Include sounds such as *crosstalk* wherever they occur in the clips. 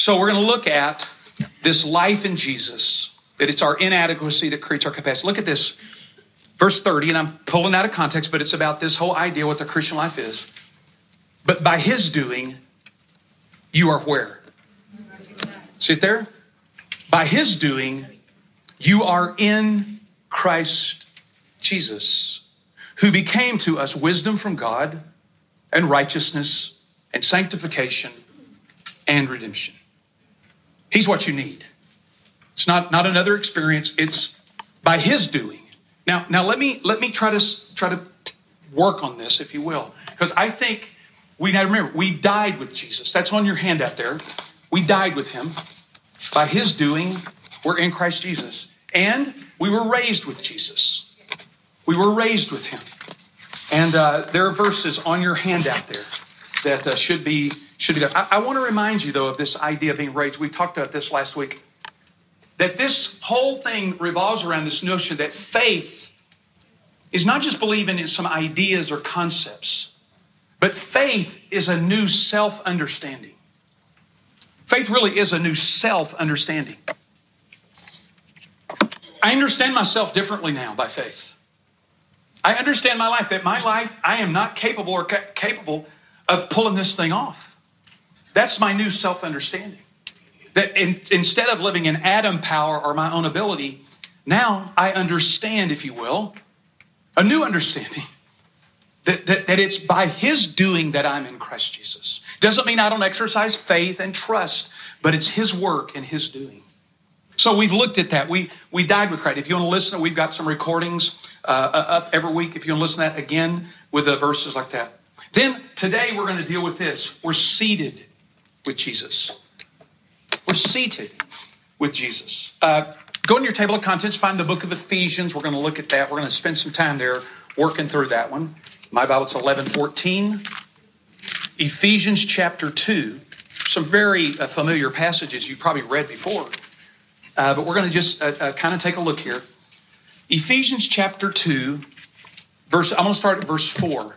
So we're going to look at this life in Jesus, that it's our inadequacy that creates our capacity. Look at this, verse 30, and I'm pulling out of context, but it's about this whole idea what the Christian life is. But by his doing, you are where? See it there? By his doing, you are in Christ Jesus, who became to us wisdom from God and righteousness and sanctification and redemption. He's what you need. It's not, not another experience, it's by his doing. Now, now let me let me try to try to work on this, if you will. Because I think we now remember we died with Jesus. That's on your hand out there. We died with him. By his doing, we're in Christ Jesus. And we were raised with Jesus. We were raised with him. And uh, there are verses on your hand out there that uh, should be should be there. I, I want to remind you though of this idea of being raised. We talked about this last week. That this whole thing revolves around this notion that faith is not just believing in some ideas or concepts, but faith is a new self understanding. Faith really is a new self understanding. I understand myself differently now by faith. I understand my life, that my life, I am not capable or ca- capable of pulling this thing off. That's my new self understanding. That in, instead of living in Adam power or my own ability, now I understand, if you will, a new understanding. That, that, that it's by his doing that I'm in Christ Jesus. Doesn't mean I don't exercise faith and trust, but it's his work and his doing. So we've looked at that. We we died with Christ. If you want to listen, we've got some recordings uh, up every week. If you want to listen to that again with the verses like that. Then today we're going to deal with this. We're seated with Jesus. We're seated with Jesus. Uh, go in your table of contents, find the book of Ephesians. We're going to look at that. We're going to spend some time there working through that one. My Bible's 1114. Ephesians chapter 2. Some very uh, familiar passages you've probably read before. Uh, but we're going to just uh, uh, kind of take a look here. Ephesians chapter 2, verse, I'm going to start at verse 4.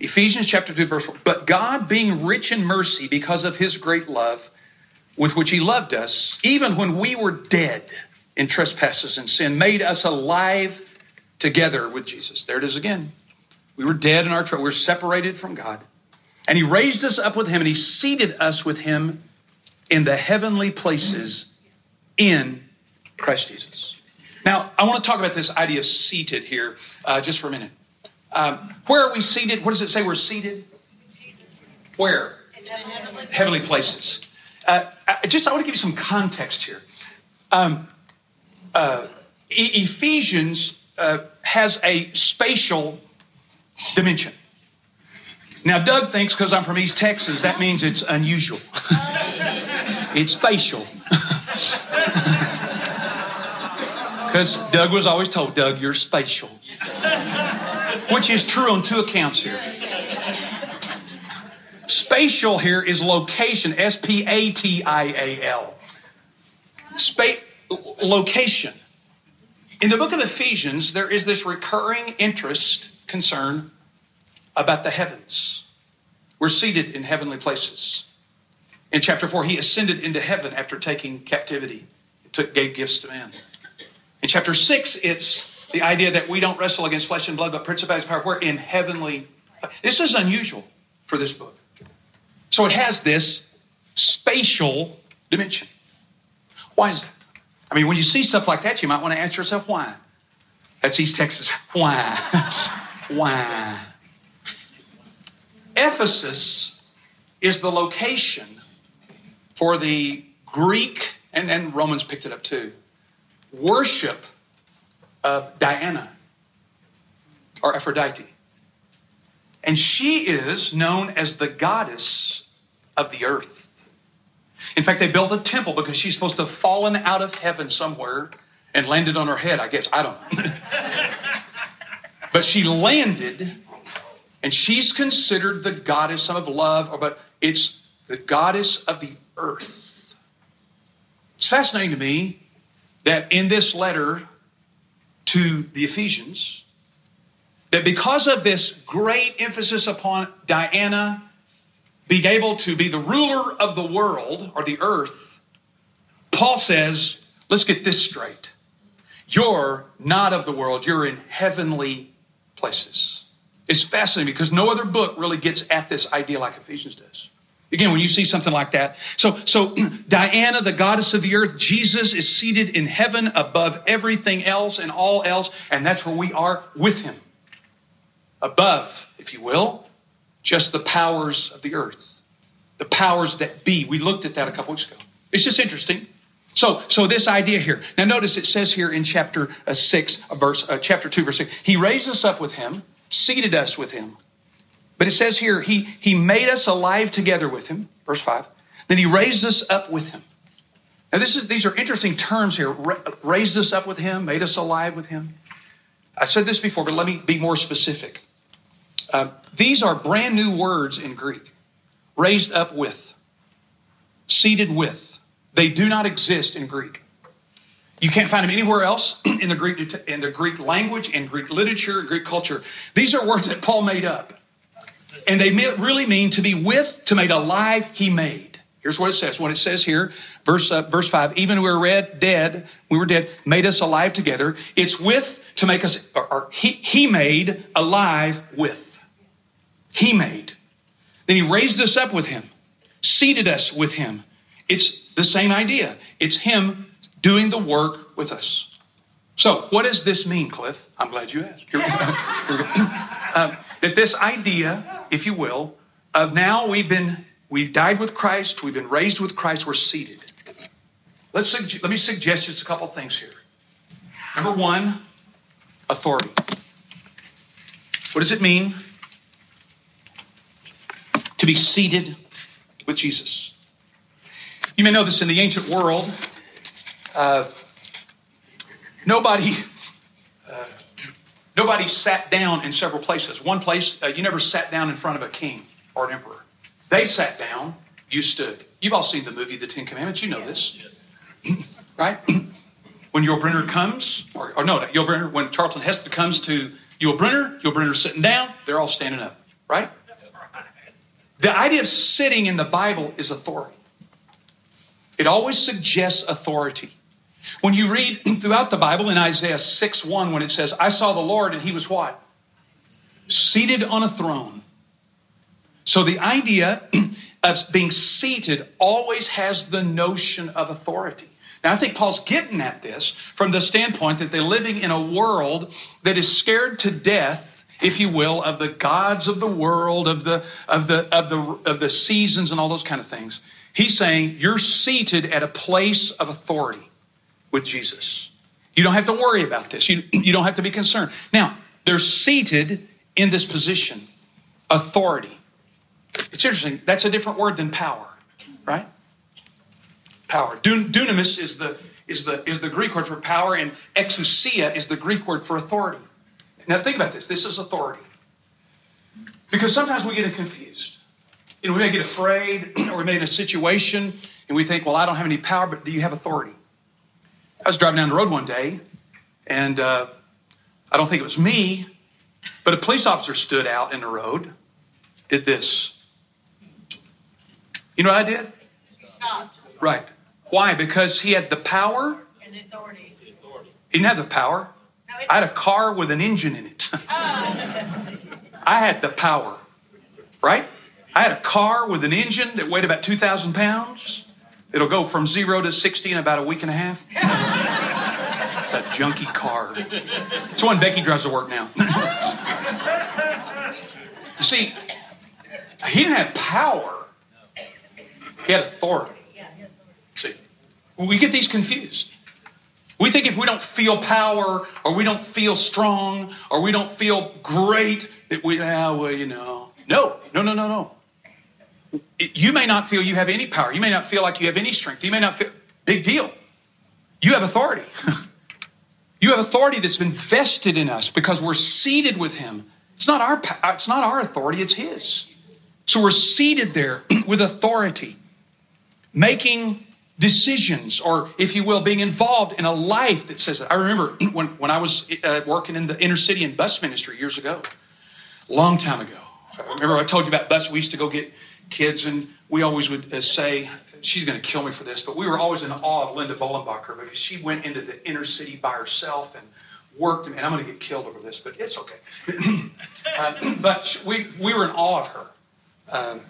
Ephesians chapter 2, verse 4. But God, being rich in mercy because of his great love with which he loved us, even when we were dead in trespasses and sin, made us alive together with Jesus. There it is again. We were dead in our trouble. We were separated from God. And he raised us up with him and he seated us with him in the heavenly places in Christ Jesus. Now, I want to talk about this idea of seated here uh, just for a minute. Um, where are we seated? What does it say we're seated? Where? Heavenly, heavenly places. Uh, I just I want to give you some context here. Um, uh, e- Ephesians uh, has a spatial dimension. Now, Doug thinks because I'm from East Texas, that means it's unusual. *laughs* it's spatial. *laughs* Because Doug was always told, Doug, you're spatial which is true on two accounts here. Spatial here is location, S P A T I A L. Spa- location. In the book of Ephesians, there is this recurring interest, concern about the heavens. We're seated in heavenly places. In chapter 4, he ascended into heaven after taking captivity, took, gave gifts to man. In chapter 6, it's the idea that we don't wrestle against flesh and blood, but principalities, power. We're in heavenly. This is unusual for this book. So it has this spatial dimension. Why is that? I mean, when you see stuff like that, you might want to ask yourself why. That's East Texas. *laughs* Why? *laughs* why? Ephesus is the location for the Greek, and, and Romans picked it up too, worship of Diana or Aphrodite. And she is known as the goddess of the earth. In fact, they built a temple because she's supposed to have fallen out of heaven somewhere and landed on her head, I guess. I don't know. *laughs* but she landed, and she's considered the goddess of love, but it's the goddess of the earth. It's fascinating to me that in this letter, to the Ephesians that because of this great emphasis upon Diana being able to be the ruler of the world or the earth, Paul says, let's get this straight. You're not of the world, you're in heavenly places. It's fascinating because no other book really gets at this idea like Ephesians does. Again, when you see something like that. So, so *clears throat* Diana, the goddess of the earth, Jesus is seated in heaven above everything else and all else, and that's where we are with him. Above, if you will, just the powers of the earth, the powers that be. We looked at that a couple weeks ago. It's just interesting. So, so this idea here. Now, notice it says here in chapter uh, six, uh, verse uh, chapter two, verse six. He raised us up with him, seated us with him. But it says here, he he made us alive together with him. Verse five. Then he raised us up with him. Now, this is these are interesting terms here. Ra- raised us up with him, made us alive with him. I said this before, but let me be more specific. Uh, these are brand new words in Greek. Raised up with, seated with they do not exist in Greek. You can't find them anywhere else *clears throat* in the Greek in the Greek language, in Greek literature, Greek culture. These are words that Paul made up. And they really mean to be with, to make alive, he made. Here's what it says. What it says here, verse uh, verse 5, even we were red, dead, we were dead, made us alive together. It's with to make us or, or he, he made alive with. He made. Then he raised us up with him, seated us with him. It's the same idea. It's Him doing the work with us. So, what does this mean, Cliff? I'm glad you asked. *laughs* *clears throat* um, that this idea, if you will, of now we've been we died with Christ, we've been raised with Christ, we're seated. Let's let me suggest just a couple things here. Number one, authority. What does it mean to be seated with Jesus? You may know this in the ancient world. Uh, nobody, uh, nobody sat down in several places. One place, uh, you never sat down in front of a king or an emperor. They sat down, you stood. You've all seen the movie The Ten Commandments. You know this, *clears throat* right? *clears throat* when Yul Brynner comes, or, or no, Yul Brynner, when Charlton Heston comes to Yul Brynner, Yul Brynner's sitting down, they're all standing up, right? The idea of sitting in the Bible is authority. It always suggests authority. When you read *clears throat* throughout the Bible in Isaiah 6 1, when it says, I saw the Lord and he was what? Seated on a throne. So the idea *clears throat* of being seated always has the notion of authority. Now, I think Paul's getting at this from the standpoint that they're living in a world that is scared to death, if you will, of the gods of the world, of the, of the, of the, of the seasons and all those kind of things. He's saying you're seated at a place of authority with Jesus. You don't have to worry about this. You, you don't have to be concerned. Now, they're seated in this position, authority. It's interesting. That's a different word than power, right? Power. Dunamis is the is the is the Greek word for power, and exousia is the Greek word for authority. Now think about this. This is authority. Because sometimes we get confused. You know, we may get afraid *clears throat* or we may in a situation and we think, well, I don't have any power, but do you have authority? I was driving down the road one day and uh, I don't think it was me, but a police officer stood out in the road, did this. You know what I did? Right. Why? Because he had the power and authority. He didn't have the power. I had a car with an engine in it. Oh. *laughs* I had the power. Right? I had a car with an engine that weighed about 2,000 pounds. It'll go from zero to 60 in about a week and a half. it's a junky car. It's one Becky drives to work now. you see, he didn't have power, he had authority. See, we get these confused. We think if we don't feel power or we don't feel strong or we don't feel great, that we, ah, well, you know. No, no, no, no, no you may not feel you have any power. You may not feel like you have any strength. You may not feel, big deal. You have authority. *laughs* you have authority that's been vested in us because we're seated with Him. It's not our, it's not our authority, it's His. So we're seated there *clears throat* with authority, making decisions, or if you will, being involved in a life that says I remember *clears throat* when, when I was uh, working in the inner city and bus ministry years ago, long time ago. I remember I told you about bus. We used to go get kids, and we always would uh, say, she's going to kill me for this, but we were always in awe of Linda Bolenbacher because she went into the inner city by herself and worked, and I'm going to get killed over this, but it's okay. *clears throat* uh, but we, we were in awe of her. Um,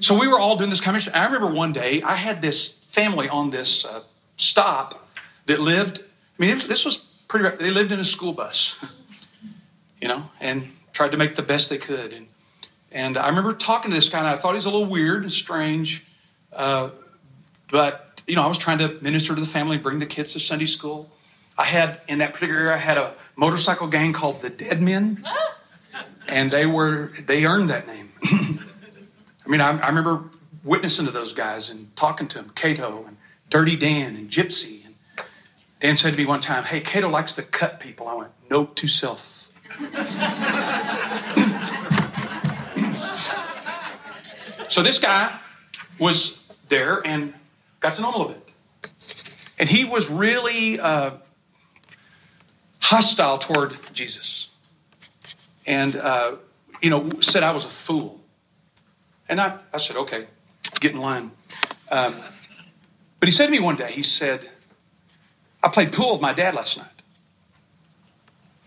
so we were all doing this commission. I remember one day I had this family on this uh, stop that lived. I mean, this was pretty. They lived in a school bus, *laughs* you know, and tried to make the best they could. And and I remember talking to this guy, and I thought he was a little weird and strange. Uh, but you know, I was trying to minister to the family, bring the kids to Sunday school. I had in that particular area, I had a motorcycle gang called the Dead Men, *laughs* and they were they earned that name. *laughs* I mean, I, I, remember witnessing to those guys and talking to them, Cato and Dirty Dan and Gypsy. And Dan said to me one time, "Hey, Cato likes to cut people." I went, "Note to self." *laughs* so this guy was there and got to know him a little bit. And he was really uh, hostile toward Jesus. And, uh, you know, said I was a fool. And I, I said, okay, get in line. Um, but he said to me one day, he said, I played pool with my dad last night.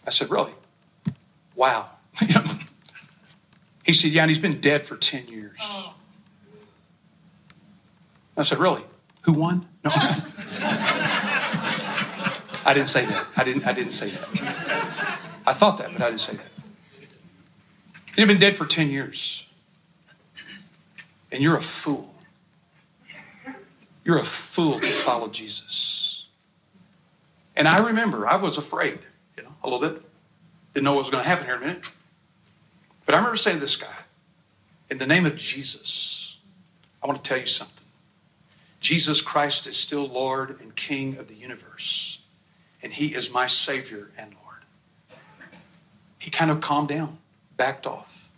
I said, really? Wow. *laughs* he said, yeah, and he's been dead for 10 years. Oh. I said, really? Who won? No. *laughs* I didn't say that. I didn't, I didn't say that. I thought that, but I didn't say that. He's been dead for 10 years. And you're a fool. You're a fool to follow Jesus. And I remember I was afraid, you know, a little bit. Didn't know what was going to happen here in a minute. But I remember saying to this guy, in the name of Jesus, I want to tell you something. Jesus Christ is still Lord and King of the universe, and He is my Savior and Lord. He kind of calmed down, backed off.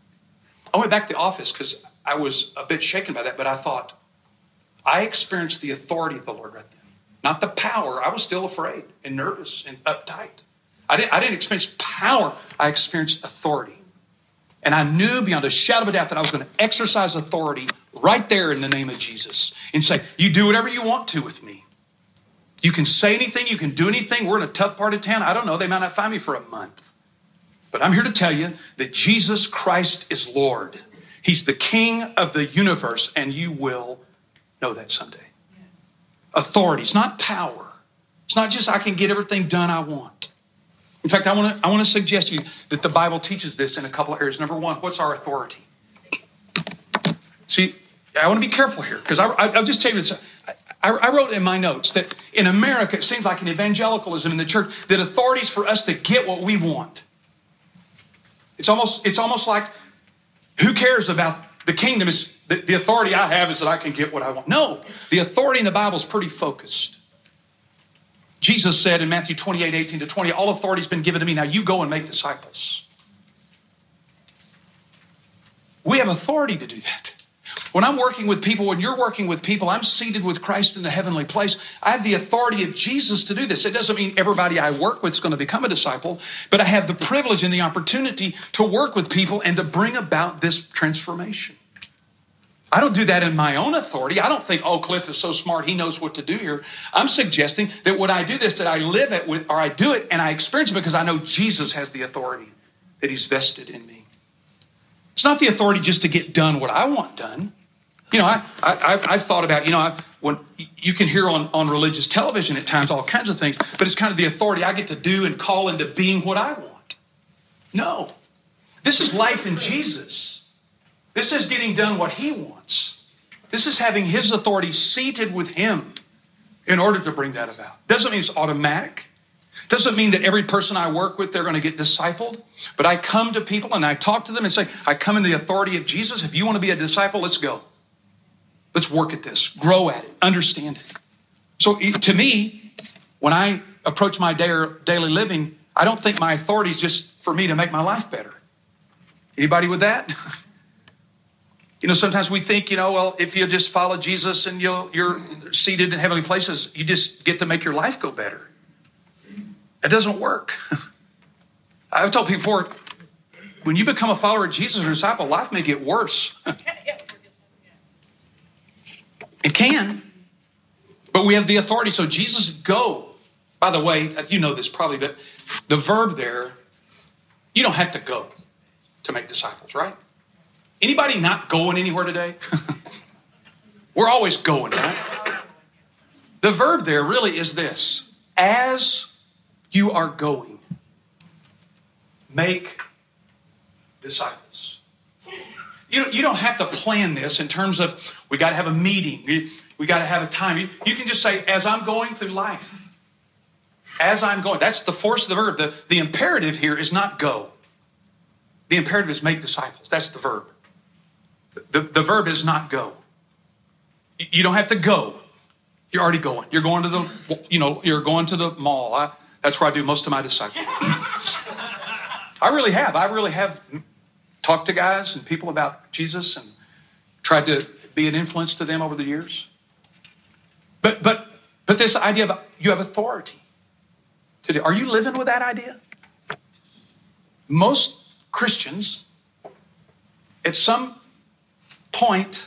I went back to the office because I was a bit shaken by that, but I thought, I experienced the authority of the Lord right then. Not the power. I was still afraid and nervous and uptight. I didn't, I didn't experience power, I experienced authority. And I knew beyond a shadow of a doubt that I was going to exercise authority right there in the name of Jesus and say, You do whatever you want to with me. You can say anything, you can do anything. We're in a tough part of town. I don't know. They might not find me for a month. But I'm here to tell you that Jesus Christ is Lord. He's the King of the universe, and you will know that someday. Authority, it's not power. It's not just I can get everything done I want. In fact, I want to I want to suggest to you that the Bible teaches this in a couple of areas. Number one, what's our authority? See, I want to be careful here because I, will just tell you this. I, I wrote in my notes that in America, it seems like in evangelicalism in the church, that authority is for us to get what we want. It's almost, it's almost like who cares about the kingdom? Is the, the authority I have is that I can get what I want. No, the authority in the Bible is pretty focused. Jesus said in Matthew 28 18 to 20, All authority has been given to me. Now you go and make disciples. We have authority to do that. When I'm working with people, when you're working with people, I'm seated with Christ in the heavenly place. I have the authority of Jesus to do this. It doesn't mean everybody I work with is going to become a disciple, but I have the privilege and the opportunity to work with people and to bring about this transformation. I don't do that in my own authority. I don't think, oh, Cliff is so smart, he knows what to do here. I'm suggesting that when I do this, that I live it with, or I do it and I experience it because I know Jesus has the authority that he's vested in me. It's not the authority just to get done what I want done. You know, I, I, I've thought about, you know, I, when you can hear on, on religious television at times all kinds of things, but it's kind of the authority I get to do and call into being what I want. No. This is life in Jesus. This is getting done what he wants. This is having his authority seated with him in order to bring that about. Doesn't mean it's automatic. Doesn't mean that every person I work with, they're going to get discipled. But I come to people and I talk to them and say, I come in the authority of Jesus. If you want to be a disciple, let's go. Let's work at this, grow at it, understand it. So to me, when I approach my daily living, I don't think my authority is just for me to make my life better. Anybody with that? *laughs* You know, sometimes we think, you know, well, if you just follow Jesus and you you're seated in heavenly places, you just get to make your life go better. It doesn't work. *laughs* I've told people before, when you become a follower of Jesus or disciple, life may get worse. *laughs* It can. But we have the authority. So Jesus, go. By the way, uh, you know this probably, but the verb there, you don't have to go to make disciples, right? Anybody not going anywhere today? *laughs* We're always going, right? The verb there really is this as you are going, make disciples. You, you don't have to plan this in terms of we got to have a meeting, we, we got to have a time. You, you can just say, as I'm going through life, as I'm going. That's the force of the verb. The, the imperative here is not go, the imperative is make disciples. That's the verb. The, the verb is not go. You don't have to go. You're already going. You're going to the, you know, you're going to the mall. I, that's where I do most of my discipling. *laughs* I really have. I really have talked to guys and people about Jesus and tried to be an influence to them over the years. But but but this idea of you have authority today. Are you living with that idea? Most Christians at some point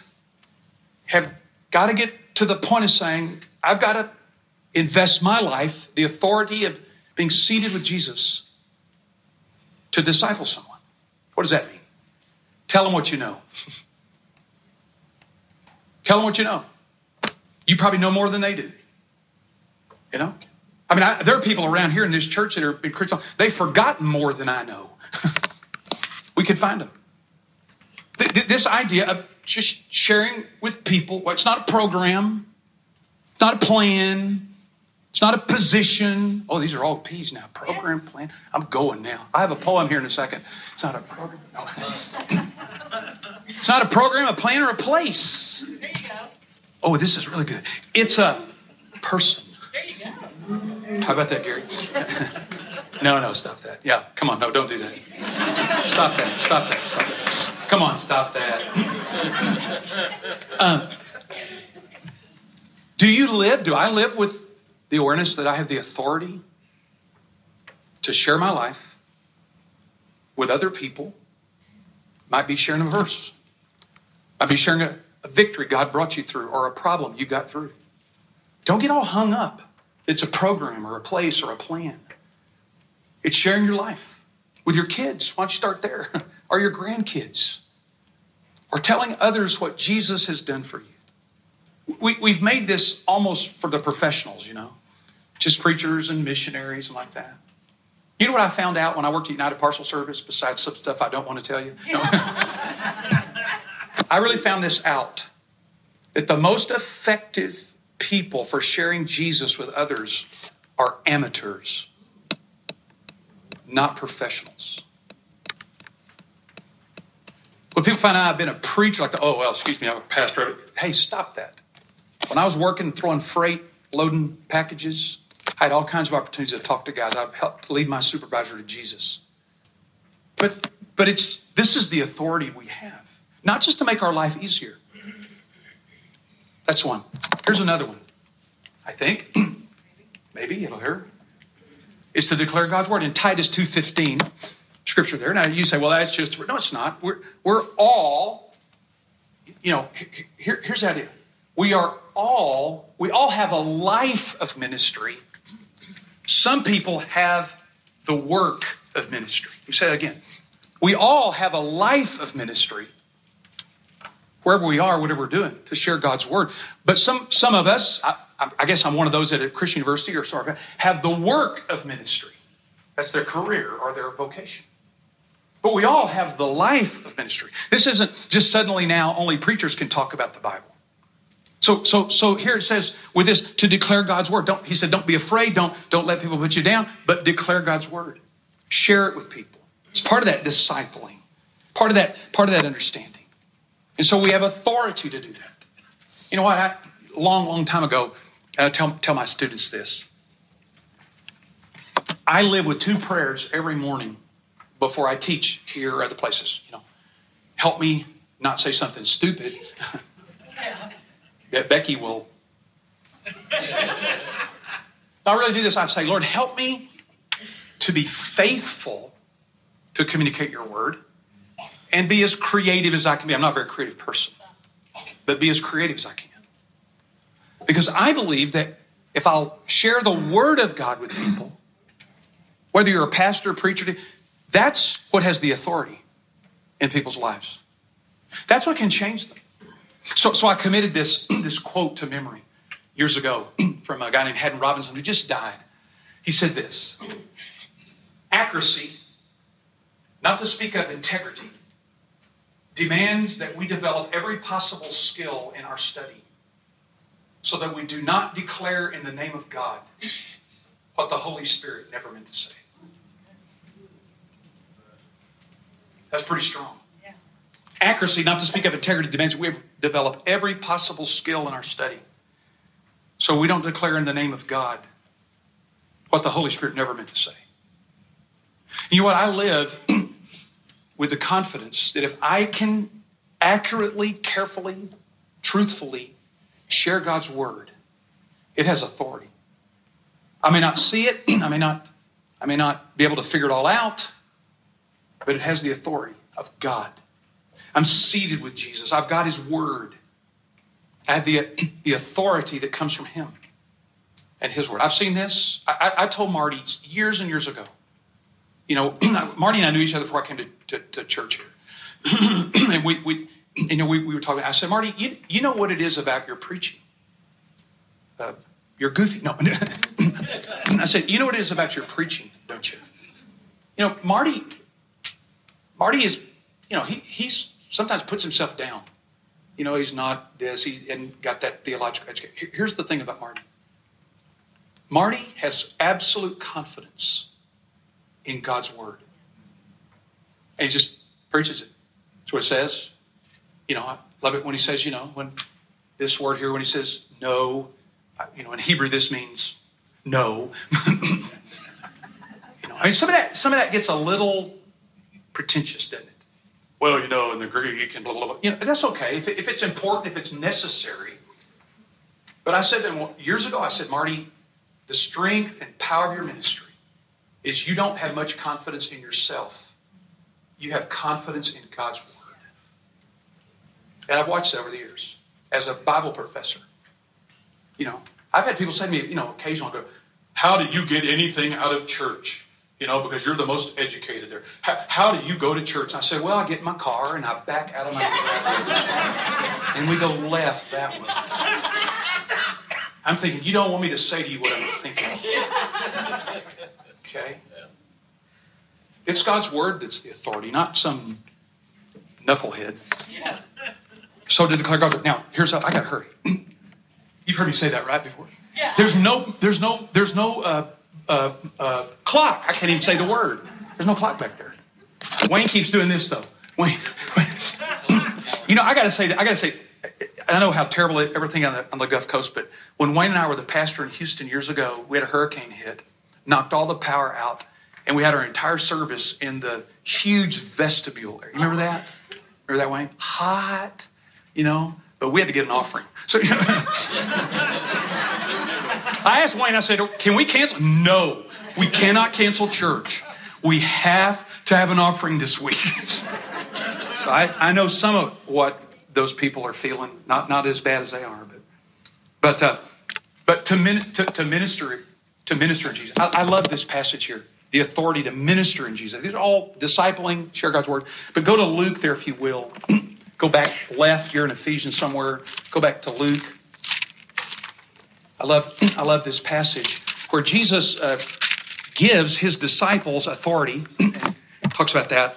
have got to get to the point of saying, I've got to invest my life, the authority of being seated with Jesus, to disciple someone. What does that mean? Tell them what you know. *laughs* Tell them what you know. You probably know more than they do. You know? I mean, I, there are people around here in this church that are in Christian. They've forgotten more than I know. *laughs* we could find them. This idea of just sharing with people. Well, it's not a program, it's not a plan, it's not a position. Oh, these are all P's now. Program, plan. I'm going now. I have a poem here in a second. It's not a program. No. *laughs* it's not a program, a plan, or a place. There you go. Oh, this is really good. It's a person. There you go. How about that, Gary? *laughs* no, no, stop that. Yeah, come on. No, don't do that. Stop that. Stop that. Stop that. Come on, stop that. Um, do you live? Do I live with the awareness that I have the authority to share my life with other people? Might be sharing a verse, might be sharing a, a victory God brought you through or a problem you got through. Don't get all hung up. It's a program or a place or a plan. It's sharing your life with your kids. Why don't you start there? *laughs* or your grandkids, or telling others what Jesus has done for you. We, we've made this almost for the professionals, you know, just preachers and missionaries and like that. You know what I found out when I worked at United Parcel Service, besides some stuff I don't want to tell you? No. *laughs* I really found this out that the most effective people for sharing Jesus with others are amateurs, not professionals. When people find out I've been a preacher, like, the, oh, well, excuse me, I'm a pastor. Hey, stop that. When I was working, throwing freight, loading packages, I had all kinds of opportunities to talk to guys. I've helped lead my supervisor to Jesus. But, but it's, this is the authority we have, not just to make our life easier. That's one. Here's another one. I think, *clears throat* maybe it'll hurt, is to declare God's word. In Titus 2.15, scripture there. Now you say, well, that's just no, it's not. We're we're all, you know, here, here's the idea. We are all, we all have a life of ministry. Some people have the work of ministry. You say again. We all have a life of ministry. Wherever we are, whatever we're doing, to share God's word. But some some of us, I, I guess I'm one of those at a Christian university or sorry, have the work of ministry. That's their career or their vocation. But we all have the life of ministry. This isn't just suddenly now only preachers can talk about the Bible. So, so, so here it says with this to declare God's word. Don't, he said, don't be afraid. Don't, don't let people put you down, but declare God's word. Share it with people. It's part of that discipling, part of that, part of that understanding. And so we have authority to do that. You know what? I, long, long time ago, I tell, tell my students this. I live with two prayers every morning before I teach here or other places. You know, help me not say something stupid that Becky will. I really do this. I say, Lord, help me to be faithful to communicate your word and be as creative as I can be. I'm not a very creative person, but be as creative as I can. Because I believe that if I'll share the word of God with people, whether you're a pastor, preacher, that's what has the authority in people's lives. That's what can change them. So, so I committed this, *clears throat* this quote to memory years ago *clears throat* from a guy named Haddon Robinson who just died. He said this accuracy, not to speak of integrity, demands that we develop every possible skill in our study so that we do not declare in the name of God what the Holy Spirit never meant to say. That's pretty strong. Yeah. Accuracy, not to speak of integrity, demands we develop every possible skill in our study so we don't declare in the name of God what the Holy Spirit never meant to say. You know what? I live *clears throat* with the confidence that if I can accurately, carefully, truthfully share God's word, it has authority. I may not see it, *clears throat* I may not, I may not be able to figure it all out, but it has the authority of God. I'm seated with Jesus. I've got his word. I have the, *clears throat* the authority that comes from him and his word. I've seen this. I, I, told Marty years and years ago. You know, *clears throat* Marty and I knew each other before I came to, to, to church here. *clears throat* and we, we, you know, we, we were talking. I said, Marty, you, you know what it is about your preaching? Uh, you're goofy. No. *laughs* I said, you know what it is about your preaching, don't you? You know, Marty, Marty is, you know, he he's sometimes puts himself down. You know, he's not this, he and got that theological education. Here's the thing about Marty. Marty has absolute confidence in God's word. And he just preaches it. That's what it says. You know, I love it when he says, you know, when this word here, when he says no, you know, in Hebrew this means no. *laughs* you know, I mean, some of that, some of that gets a little pretentious, doesn't it? Well, you know, in the Greek and blah blah blah. You know, that's okay if, if it's important, if it's necessary. But I said years ago, I said, Marty, the strength and power of your ministry is you don't have much confidence in yourself. You have confidence in God's Word. And I've watched that over the years as a Bible professor. You know, I've had people say to me, you know, occasionally go, How did you get anything out of church? You know, because you're the most educated there. How, how do you go to church? And I say, Well, I get in my car and I back out of my car. *laughs* and we go left that way. I'm thinking, you don't want me to say to you what I'm thinking. Okay? It's God's word that's the authority, not some knucklehead. So to declare God. Now, here's how I gotta hurry. *clears throat* You've heard me say that right before. Yeah. There's no, there's no, there's no uh, uh, uh, clock. I can't even say the word. There's no clock back there. Wayne keeps doing this though. Wayne, *laughs* you know, I gotta say, I gotta say, I know how terrible everything on the, on the Gulf Coast, but when Wayne and I were the pastor in Houston years ago, we had a hurricane hit, knocked all the power out, and we had our entire service in the huge vestibule. You remember that? Remember that, Wayne? Hot, you know, but we had to get an offering. So *laughs* I asked Wayne, I said, can we cancel? No, we cannot cancel church. We have to have an offering this week. *laughs* so I, I know some of what those people are feeling. Not not as bad as they are, but but uh, but to, min, to, to minister to minister in Jesus. I, I, love this passage here. The authority to minister in Jesus. These are all discipling, share God's word. But go to Luke there if you will. *clears throat* go back left. You're in Ephesians somewhere. Go back to Luke. I love I love this passage where Jesus uh, gives his disciples authority. *clears throat* talks about that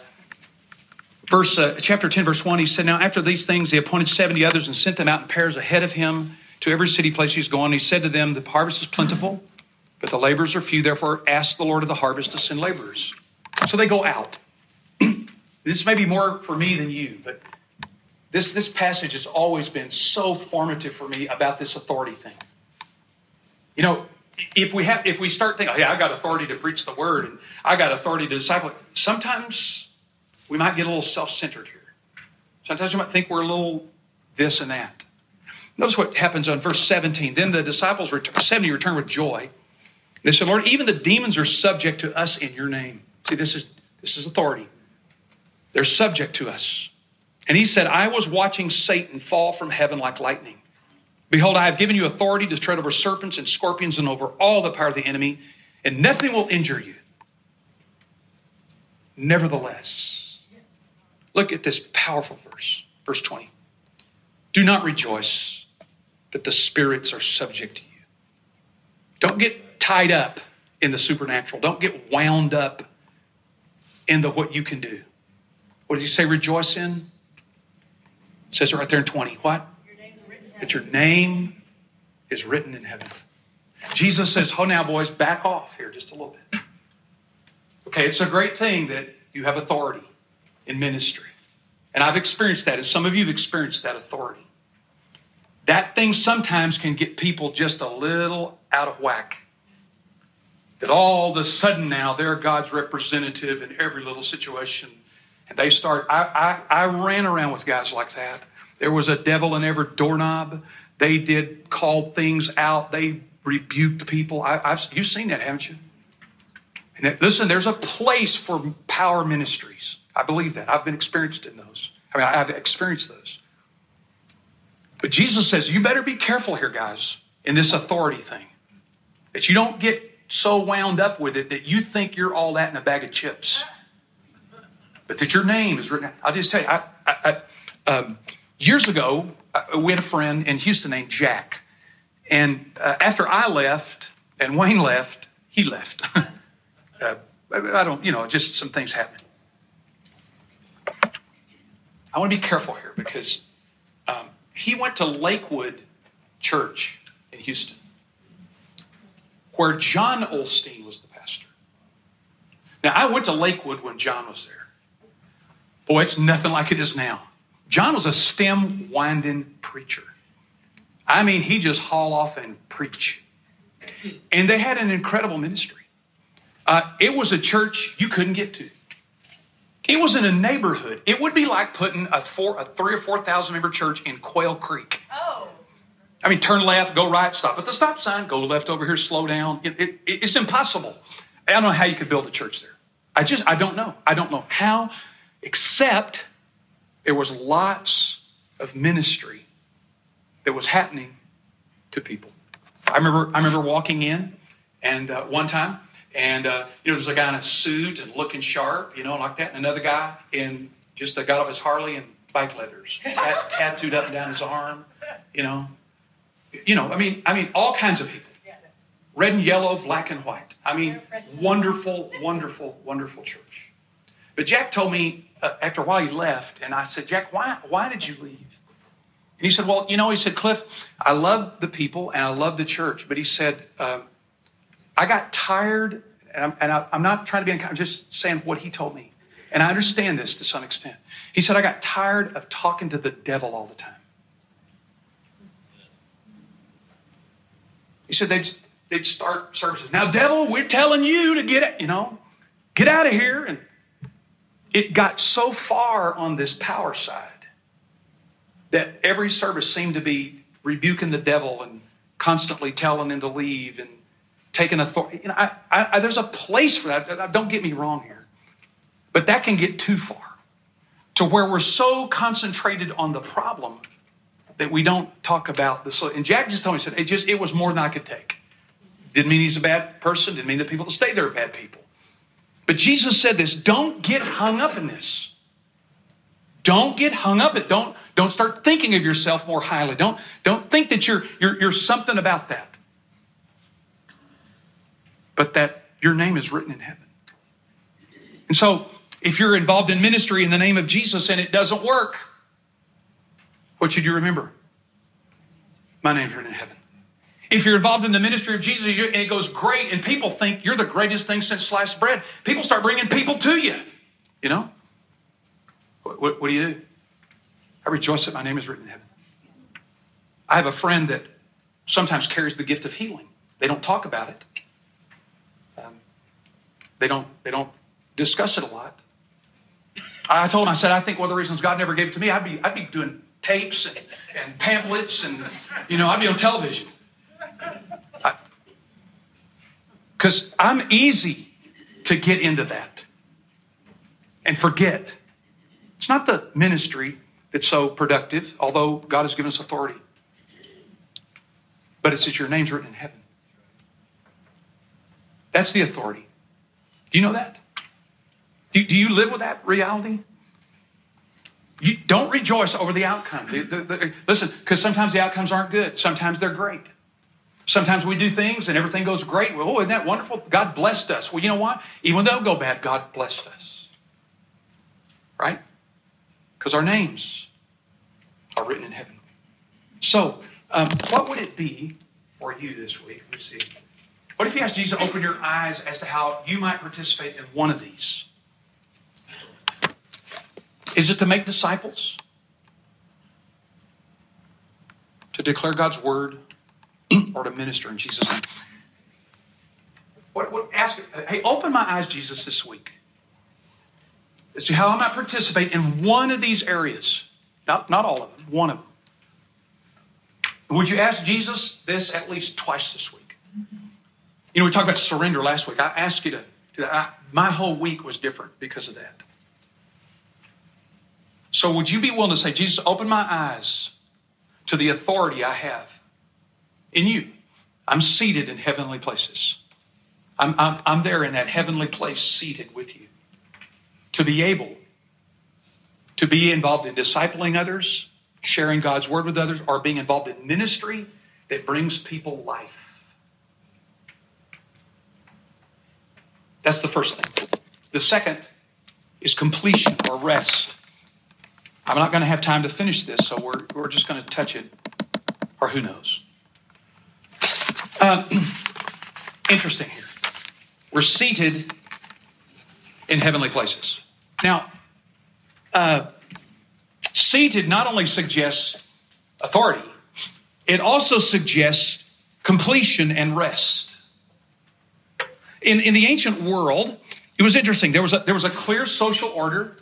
verse uh, chapter 10 verse 1 he said now after these things he appointed 70 others and sent them out in pairs ahead of him to every city place he's going he said to them the harvest is plentiful but the laborers are few therefore ask the lord of the harvest to send laborers so they go out *clears throat* this may be more for me than you but this, this passage has always been so formative for me about this authority thing you know if we have if we start thinking yeah i got authority to preach the word and i got authority to disciple sometimes we might get a little self centered here. Sometimes we might think we're a little this and that. Notice what happens on verse 17. Then the disciples, return, 70, return with joy. They said, Lord, even the demons are subject to us in your name. See, this is, this is authority. They're subject to us. And he said, I was watching Satan fall from heaven like lightning. Behold, I have given you authority to tread over serpents and scorpions and over all the power of the enemy, and nothing will injure you. Nevertheless, look at this powerful verse, verse 20. Do not rejoice that the spirits are subject to you. Don't get tied up in the supernatural. Don't get wound up into what you can do. What does he say rejoice in? It says it right there in 20. What? That your name is written in heaven. Jesus says, Oh, now, boys, back off here just a little bit. Okay, it's a great thing that you have authority in ministry. And I've experienced that, and some of you have experienced that authority. That thing sometimes can get people just a little out of whack. That all of a sudden now they're God's representative in every little situation. And they start, I, I, I ran around with guys like that. There was a devil in every doorknob. They did call things out. They rebuked people. I, have you've seen that, haven't you? And listen, there's a place for power ministries. I believe that. I've been experienced in those. I mean, I've experienced those. But Jesus says, you better be careful here, guys, in this authority thing. That you don't get so wound up with it that you think you're all that in a bag of chips. But that your name is written. I'll just tell you, I, I, I, um, years ago, uh, we had a friend in Houston named Jack. And uh, after I left and Wayne left, he left. *laughs* uh, I don't, you know, just some things happened. I want to be careful here because um, he went to Lakewood Church in Houston, where John Osteen was the pastor. Now, I went to Lakewood when John was there. Boy, it's nothing like it is now. John was a stem winding preacher. I mean, he just haul off and preach. And they had an incredible ministry. Uh, it was a church you couldn't get to. It was in a neighborhood. It would be like putting a four, a three or four thousand member church in Quail Creek. Oh. I mean, turn left, go right, stop at the stop sign, go left over here, slow down. It, it, it's impossible. I don't know how you could build a church there. I just, I don't know. I don't know how, except there was lots of ministry that was happening to people. I remember, I remember walking in, and uh, one time and, uh, you know, there's a guy in a suit and looking sharp, you know, like that. And another guy in just uh, got off his Harley and bike leathers, tat- tattooed up and down his arm, you know. You know, I mean, I mean, all kinds of people. Red and yellow, black and white. I mean, wonderful, wonderful, wonderful church. But Jack told me uh, after a while he left, and I said, Jack, why, why did you leave? And he said, Well, you know, he said, Cliff, I love the people and I love the church. But he said, um, I got tired, and I'm, and I, am not trying to be unkind, I'm just saying what he told me. And I understand this to some extent. He said, I got tired of talking to the devil all the time. He said they'd, they'd start services. Now, devil, we're telling you to get it, you know, get out of here. And it got so far on this power side that every service seemed to be rebuking the devil and constantly telling him to leave and taking authority. You know, I, I, there's a place for that. Don't get me wrong here. But that can get too far to where we're so concentrated on the problem that we don't talk about the solution. And Jack just told me, he said, it just, it was more than I could take. Didn't mean he's a bad person. Didn't mean the people that stay there are bad people. But Jesus said this, don't get hung up in this. Don't get hung up it. Don't, don't start thinking of yourself more highly. Don't, don't think that you're, you're, you're something about that but that your name is written in heaven. And so, if you're involved in ministry in the name of Jesus and it doesn't work, what should you remember? My name's written in heaven. If you're involved in the ministry of Jesus and it goes great and people think you're the greatest thing since sliced bread, people start bringing people to you. You know? What, what, what do you do? I rejoice that my name is written in heaven. I have a friend that sometimes carries the gift of healing. They don't talk about it. Um, they don't, they don't discuss it a lot. I told him, I said, I think one of the reasons God never gave it to me, I'd be, I'd be doing tapes and, and pamphlets and, you know, I'd be on television. Because I'm easy to get into that and forget. It's not the ministry that's so productive, although God has given us authority. but it's that your name's written in heaven. That's the authority. Do you know that? Do, do you live with that reality? You don't rejoice over the outcome. The, the, the, listen, because sometimes the outcomes aren't good. Sometimes they're great. Sometimes we do things and everything goes great. Well, oh, isn't that wonderful? God blessed us. Well, you know what? Even though go bad, God blessed us. Right? Because our names are written in heaven. So, um, what would it be for you this week? Let's see. What if you asked Jesus to open your eyes as to how you might participate in one of these? Is it to make disciples? To declare God's word? Or to minister in Jesus' name? What, what, ask, hey, open my eyes, Jesus, this week. See how I might participate in one of these areas. Not, not all of them, one of them. Would you ask Jesus this at least twice this week? You know, we talked about surrender last week. I asked you to that. I, my whole week was different because of that. So, would you be willing to say, Jesus, open my eyes to the authority I have in you? I'm seated in heavenly places. I'm, I'm, I'm there in that heavenly place, seated with you. To be able to be involved in discipling others, sharing God's word with others, or being involved in ministry that brings people life. That's the first thing. The second is completion or rest. I'm not going to have time to finish this, so we're, we're just going to touch it, or who knows. Uh, *clears throat* interesting here. We're seated in heavenly places. Now, uh, seated not only suggests authority, it also suggests completion and rest. In, in the ancient world, it was interesting. There was a, there was a clear social order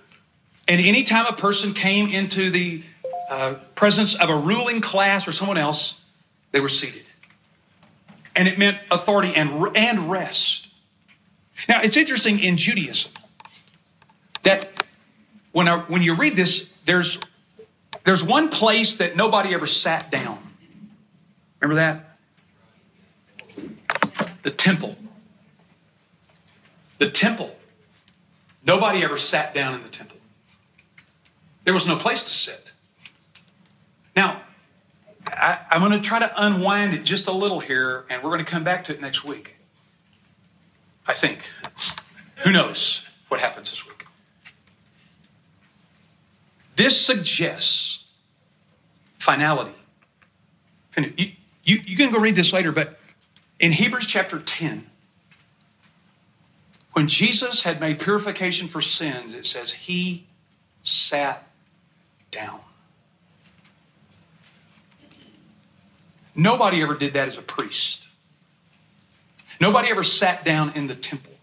and anytime a person came into the uh, presence of a ruling class or someone else, they were seated. And it meant authority and, and rest. Now, it's interesting in Judaism that when, I, when you read this, there's, there's one place that nobody ever sat down. Remember that? The temple. The temple. Nobody ever sat down in the temple. There was no place to sit. Now, I, am going to try to unwind it just a little here, and we're going to come back to it next week. I think. Who knows what happens this week? This suggests finality. You, you, you can go read this later, but in Hebrews chapter 10, when Jesus had made purification for sins, it says he sat down. Nobody ever did that as a priest. Nobody ever sat down in the temple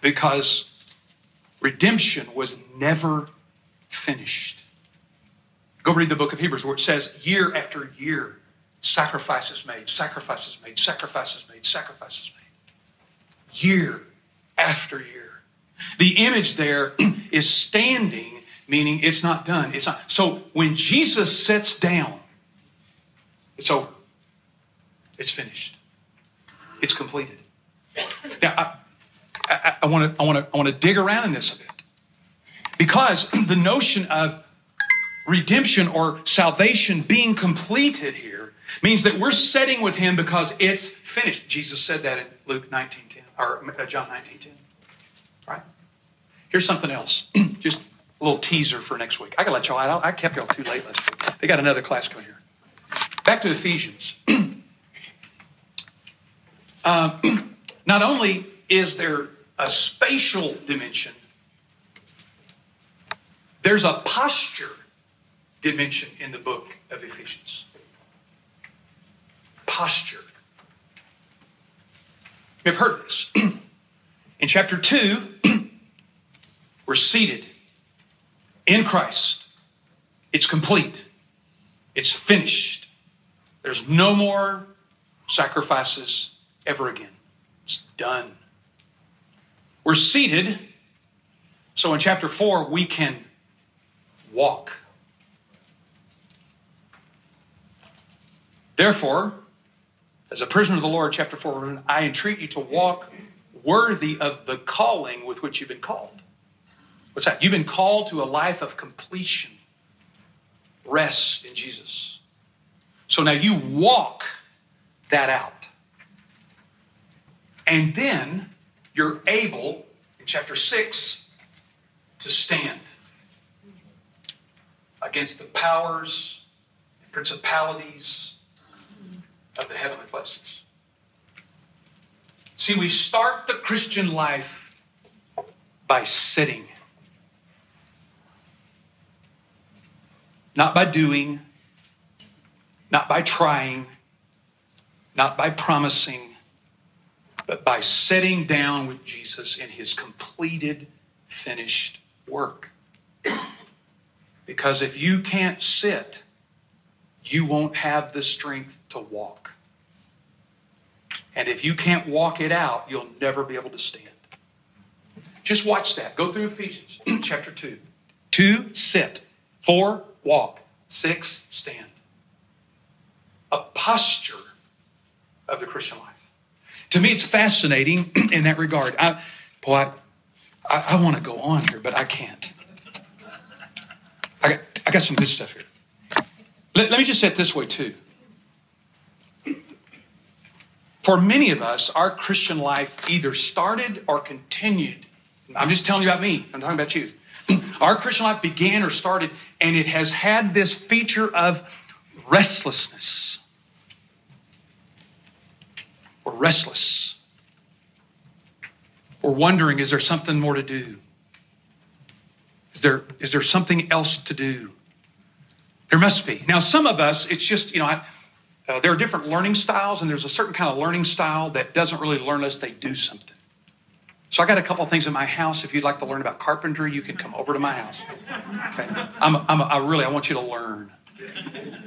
because redemption was never finished. Go read the book of Hebrews where it says year after year, sacrifices made, sacrifices made, sacrifices made, sacrifices made. Year after year. The image there *clears throat* is standing meaning it's not done. It's not. So when Jesus sits down, it's over. It's finished. It's completed. Now, I want to I want to I want to dig around in this a bit because *clears throat* the notion of redemption or salvation being completed here means that we're setting with Him because it's finished. Jesus said that in Luke 19:10 or uh, John 19:10. Right? Here's something else. *clears throat* Just a little teaser for next week. I gotta let y'all out. I kept y'all too late last week. They got another class coming here. Back to Ephesians. *clears throat* uh, *clears throat* not only is there a spatial dimension, there's a posture dimension in the book of Ephesians. Posture. You've heard this. *clears throat* in chapter 2, we're seated in Christ. It's complete. It's finished. There's no more sacrifices ever again. It's done. We're seated, so in chapter 4, we can walk. Therefore, as a prisoner of the Lord, chapter 4, I entreat you to walk worthy of the calling with which you've been called. What's that? You've been called to a life of completion, rest in Jesus. So now you walk that out. And then you're able, in chapter 6, to stand against the powers, and principalities of the heavenly places. See, we start the Christian life by sitting, not by doing, not by trying, not by promising, but by sitting down with Jesus in his completed, finished work. Because if you can't sit, you won't have the strength to walk. And if you can't walk it out, you'll never be able to stand. Just watch that. Go through Ephesians *clears throat* chapter 2. 2, sit. 4, walk. 6, stand. A posture of the Christian life. To me, it's fascinating *clears throat* in that regard. I, boy, I, I, I want to go on here, but I can't. I got, I got some good stuff here. Let, let me just say it this way, too. For many of us, our Christian life either started or continued. I'm just telling you about me, I'm talking about you. *clears throat* Our Christian life began or started, and it has had this feature of restlessness. We're restless. We're wondering is there something more to do? Is there, is there something else to do? There must be. Now, some of us, it's just, you know, I, uh, there are different learning styles, and there's a certain kind of learning style that doesn't really learn us, they do something. So I got a couple things in my house. If you'd like to learn about carpentry, you can come over to my house. Okay, I'm, I'm, I really, I want you to learn.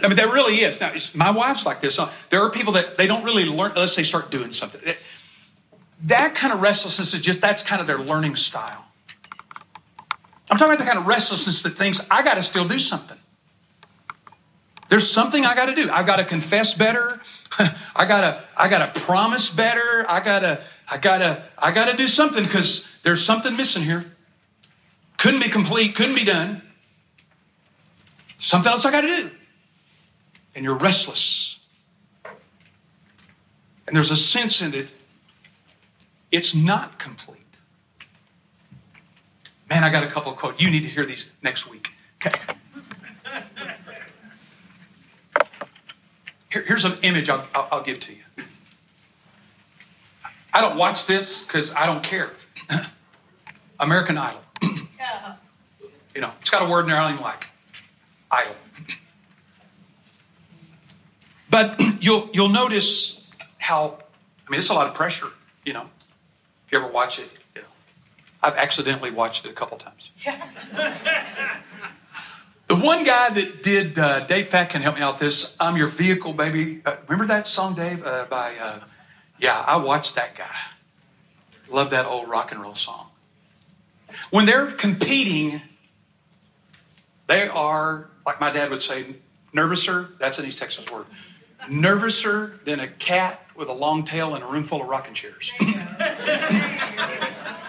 I mean, there really is. Now, my wife's like this. There are people that they don't really learn unless they start doing something. That kind of restlessness is just, that's kind of their learning style. I'm talking about the kind of restlessness that thinks, I got to still do something. There's something I got to do. I got to confess better. *laughs* I got to I got to promise better. I got to I got to I got to do something cuz there's something missing here. Couldn't be complete, couldn't be done. Something else I got to do. And you're restless. And there's a sense in it it's not complete. Man, I got a couple of quotes. You need to hear these next week. Okay. Here, here's an image I'll, I'll, I'll give to you. I don't watch this because I don't care. *clears throat* American Idol. *clears throat* you know, it's got a word in there I don't even like. Idol. But *clears throat* you'll you'll notice how I mean it's a lot of pressure, you know. If you ever watch it, you know. I've accidentally watched it a couple times. Yes. *laughs* The one guy that did, uh, Dave Fat can help me out this, I'm Your Vehicle, Baby. Uh, remember that song, Dave? Uh, by, uh, yeah, I watched that guy. Love that old rock and roll song. When they're competing, they are, like my dad would say, nervouser. That's an East Texas word. Nervouser than a cat with a long tail in a room full of rocking chairs. *laughs*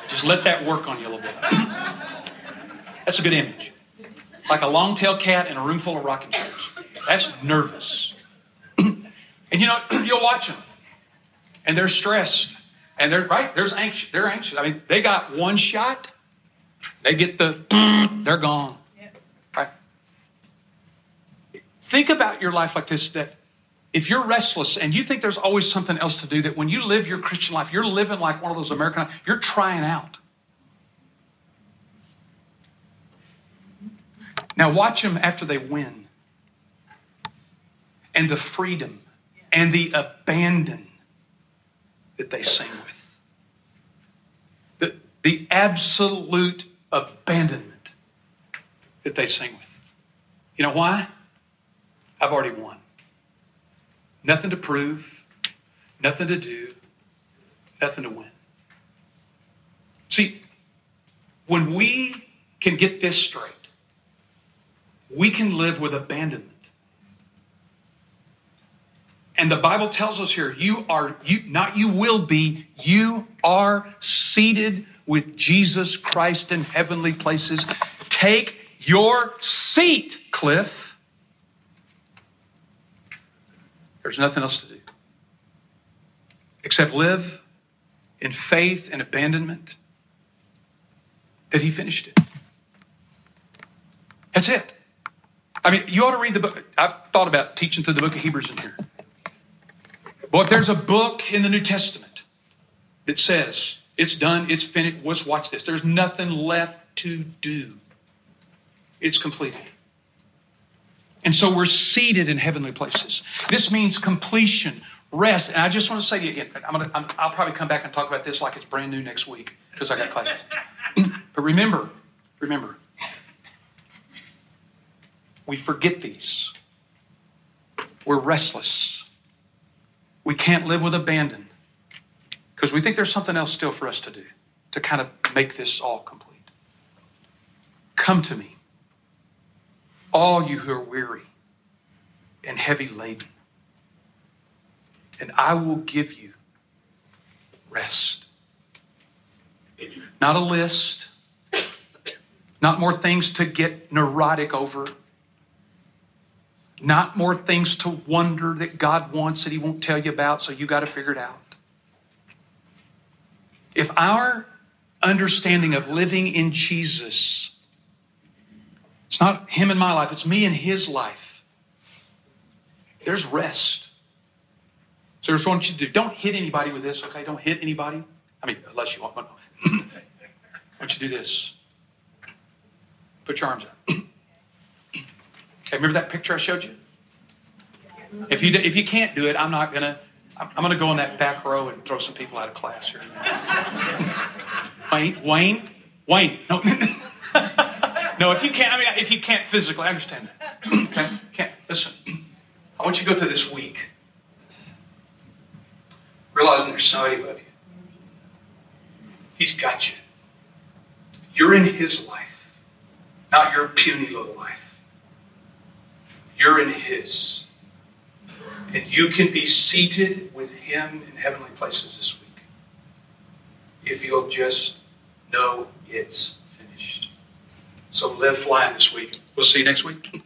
Just let that work on you a little bit. That's a good image like a long tailed cat in a room full of rocking chairs. That's nervous. *clears throat* and you know, *clears throat* you'll watch them, and they're stressed, and they're right. There's anxious. They're anxious. I mean, they got one shot. They get the. *clears throat* They're gone. Right. Think about your life like this. That if you're restless and you think there's always something else to do, that when you live your Christian life, you're living like one of those American. You're trying out. Now, watch them after they win. And the freedom and the abandon that they sing with. The, the absolute abandonment that they sing with. You know why? I've already won. Nothing to prove, nothing to do, nothing to win. See, when we can get this straight, we can live with abandonment. And the Bible tells us here, you are you not you will be, you are seated with Jesus Christ in heavenly places. Take your seat, Cliff. There's nothing else to do except live in faith and abandonment that he finished it. That's it. I mean, you ought to read the book. I've thought about teaching through the book of Hebrews in here. But there's a book in the New Testament that says it's done, it's finished. Let's watch this. There's nothing left to do. It's completed. And so we're seated in heavenly places. This means completion, rest. And I just want to say to you again, I'm gonna, I'm, I'll probably come back and talk about this like it's brand new next week because I got classes. *laughs* but remember, remember, we forget these. We're restless. We can't live with abandon because we think there's something else still for us to do to kind of make this all complete. Come to me, all you who are weary and heavy laden, and I will give you rest. Not a list, not more things to get neurotic over not more things to wonder that God wants that He won't tell you about, so you got to figure it out. If our understanding of living in Jesus, it's not Him in my life, it's me in His life, there's rest. So here's what I want you to do. Don't hit anybody with this, okay? Don't hit anybody. I mean, unless you want. *clears throat* I want you to do this. Put your arms out. *clears throat* Okay, remember that picture I showed you? If you if you can't do it, I'm not gonna. I'm gonna go in that back row and throw some people out of class here. *laughs* Wayne, Wayne, Wayne. No, *laughs* no. If you can't, I mean, if you can't physically, I understand that. Uh, *clears throat* okay, can't. Listen, I want you to go through this week, realizing there's somebody above you. He's got you. You're in His life, not your puny little life. You're in His. And you can be seated with Him in heavenly places this week if you'll just know it's. So live flying this week. We'll see you next week.